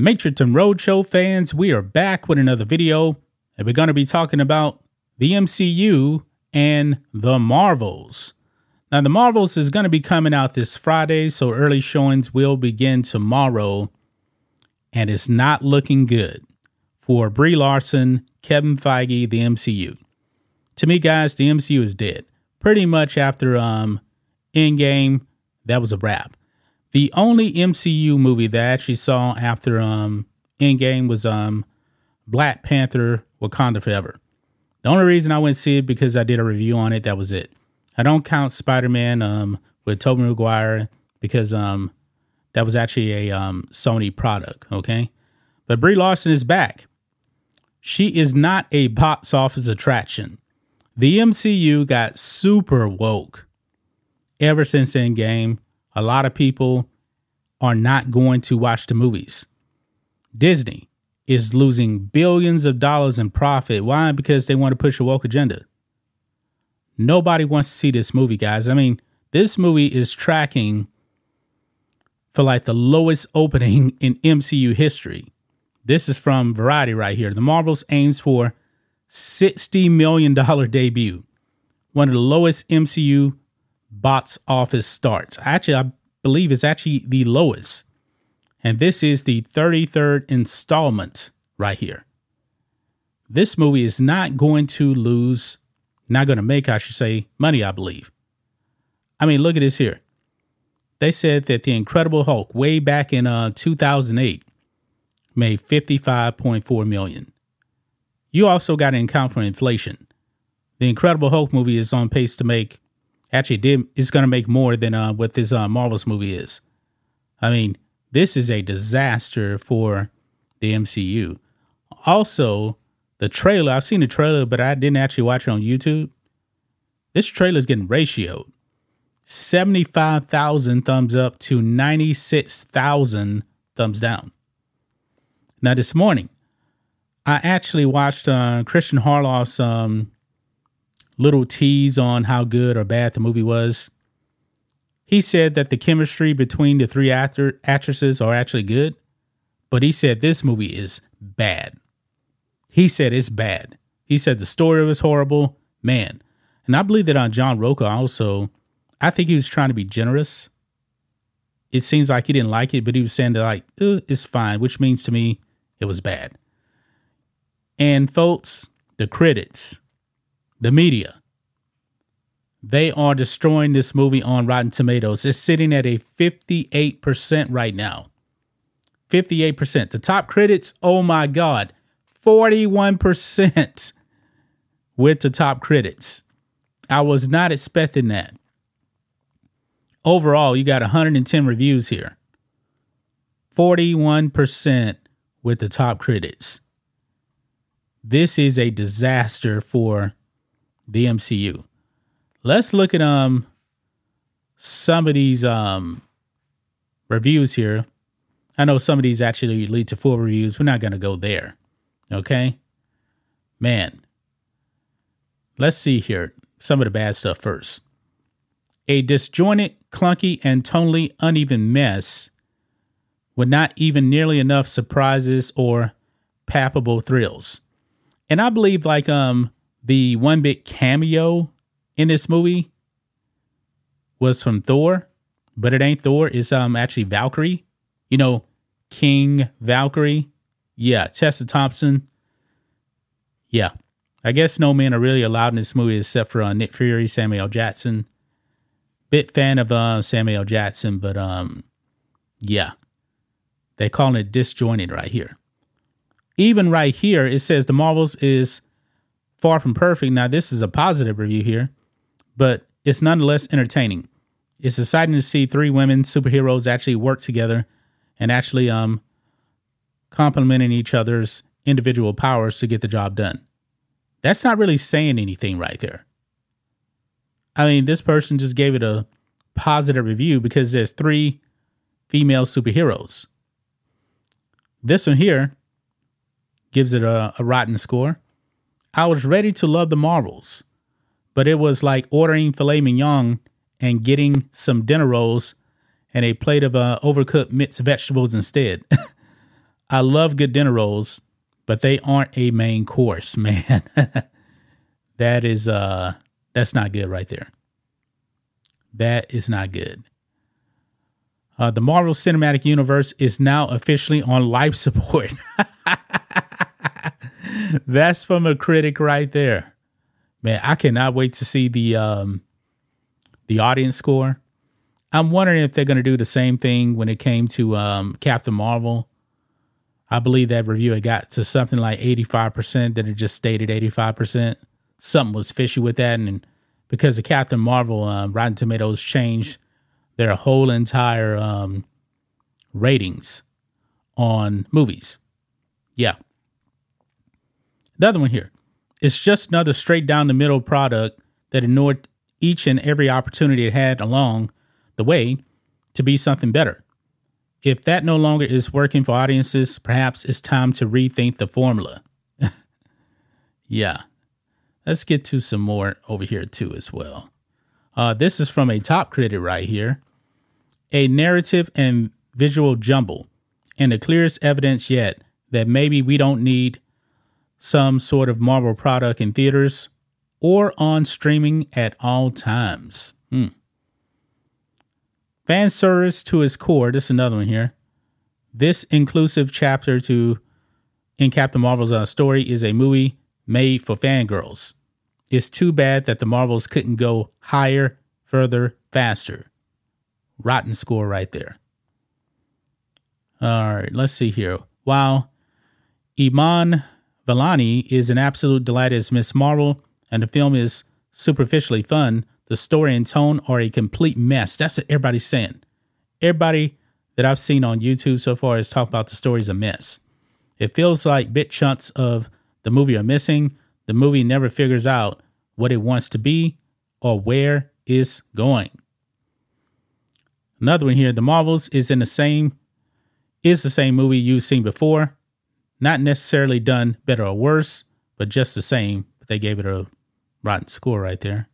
Matrix and Roadshow fans, we are back with another video, and we're going to be talking about the MCU and the Marvels. Now, the Marvels is going to be coming out this Friday, so early showings will begin tomorrow, and it's not looking good for Brie Larson, Kevin Feige, the MCU. To me, guys, the MCU is dead. Pretty much after um Endgame, that was a wrap. The only MCU movie that I actually saw after um Endgame was um Black Panther Wakanda Forever. The only reason I went see it because I did a review on it. That was it. I don't count Spider Man um with Tobey Maguire because um that was actually a um Sony product. Okay, but Brie Larson is back. She is not a box office attraction. The MCU got super woke ever since Endgame. A lot of people are not going to watch the movies. Disney is losing billions of dollars in profit. Why? Because they want to push a woke agenda. Nobody wants to see this movie, guys. I mean, this movie is tracking for like the lowest opening in MCU history. This is from Variety right here. The Marvels aims for $60 million debut, one of the lowest MCU box office starts. Actually, I believe it's actually the lowest. And this is the 33rd installment right here. This movie is not going to lose, not going to make, I should say, money, I believe. I mean, look at this here. They said that The Incredible Hulk, way back in uh, 2008, made 55.4 million. You also got to account for inflation. The Incredible Hulk movie is on pace to make actually did is going to make more than uh, what this uh, Marvel's movie is. I mean, this is a disaster for the MCU. Also, the trailer, I've seen the trailer, but I didn't actually watch it on YouTube. This trailer is getting ratioed 75,000 thumbs up to 96,000 thumbs down. Now, this morning, I actually watched uh, Christian Harloff's um, little tease on how good or bad the movie was. He said that the chemistry between the three actor actresses are actually good, but he said this movie is bad. He said it's bad. He said the story was horrible, man. And I believe that on John Rocha also, I think he was trying to be generous. It seems like he didn't like it, but he was saying that like uh, it's fine, which means to me it was bad. And folks, the critics, the media, they are destroying this movie on Rotten Tomatoes. It's sitting at a 58% right now. 58%. The top critics, oh my God, 41% with the top critics. I was not expecting that. Overall, you got 110 reviews here. 41% with the top critics. This is a disaster for the MCU. Let's look at um some of these um reviews here. I know some of these actually lead to full reviews. We're not going to go there. Okay? Man. Let's see here. Some of the bad stuff first. A disjointed, clunky, and tonally uneven mess with not even nearly enough surprises or palpable thrills. And I believe like um the one bit cameo in this movie was from Thor, but it ain't Thor. It's um actually Valkyrie. You know, King Valkyrie. Yeah, Tessa Thompson. Yeah. I guess no men are really allowed in this movie except for uh, Nick Fury, Samuel Jackson. Bit fan of uh, Samuel Jackson, but um, yeah, they calling it disjointed right here. Even right here, it says the Marvels is far from perfect. Now this is a positive review here, but it's nonetheless entertaining. It's exciting to see three women superheroes actually work together and actually um complementing each other's individual powers to get the job done. That's not really saying anything right there. I mean, this person just gave it a positive review because there's three female superheroes. This one here gives it a, a rotten score. I was ready to love the Marvels, but it was like ordering filet mignon and getting some dinner rolls and a plate of uh, overcooked mixed vegetables instead. I love good dinner rolls, but they aren't a main course, man. that is uh that's not good right there. That is not good. Uh, the Marvel Cinematic Universe is now officially on life support. That's from a critic right there. Man, I cannot wait to see the um, the audience score. I'm wondering if they're going to do the same thing when it came to um, Captain Marvel. I believe that review had got to something like 85%, that it just stated 85%. Something was fishy with that. And because of Captain Marvel, uh, Rotten Tomatoes changed their whole entire um, ratings on movies. Yeah. The other one here. It's just another straight down the middle product that ignored each and every opportunity it had along the way to be something better. If that no longer is working for audiences, perhaps it's time to rethink the formula. yeah. Let's get to some more over here, too, as well. Uh, this is from a top critic right here. A narrative and visual jumble, and the clearest evidence yet that maybe we don't need some sort of Marvel product in theaters or on streaming at all times. Hmm. Fan service to its core. This is another one here. This inclusive chapter to in Captain Marvel's uh, story is a movie made for fangirls. It's too bad that the Marvels couldn't go higher, further, faster. Rotten score right there. All right, let's see here. While Iman Vellani is an absolute delight as Miss Marvel, and the film is superficially fun. The story and tone are a complete mess. That's what everybody's saying. Everybody that I've seen on YouTube so far has talked about the story's a mess. It feels like bit chunks of the movie are missing. The movie never figures out what it wants to be or where it's going. Another one here, The Marvels is in the same is the same movie you've seen before. Not necessarily done better or worse, but just the same. They gave it a rotten score right there.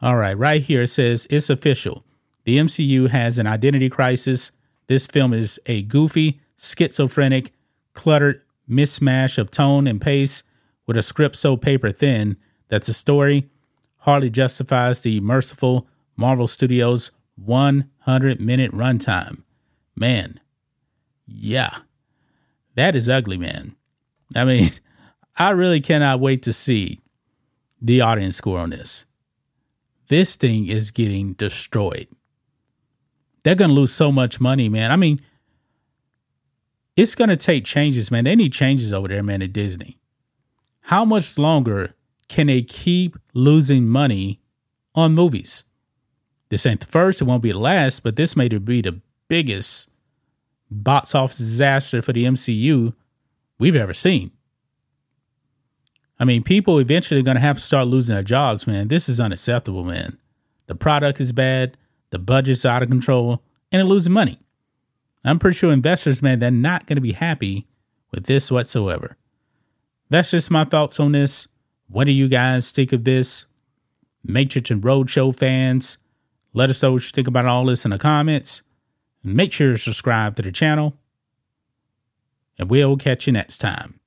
All right, right here it says it's official. The MCU has an identity crisis. This film is a goofy, schizophrenic, cluttered mismatch of tone and pace with a script so paper thin that the story hardly justifies the merciful Marvel Studios 100 minute runtime. Man, yeah, that is ugly, man. I mean, I really cannot wait to see the audience score on this. This thing is getting destroyed. They're going to lose so much money, man. I mean, it's going to take changes, man. They need changes over there, man, at Disney. How much longer can they keep losing money on movies? This ain't the first, it won't be the last, but this may be the biggest box office disaster for the MCU we've ever seen. I mean, people eventually are going to have to start losing their jobs, man. This is unacceptable, man. The product is bad, the budget's out of control, and they're losing money. I'm pretty sure investors, man, they're not going to be happy with this whatsoever. That's just my thoughts on this. What do you guys think of this? Matrix and Roadshow fans, let us know what you think about all this in the comments. Make sure to subscribe to the channel, and we'll catch you next time.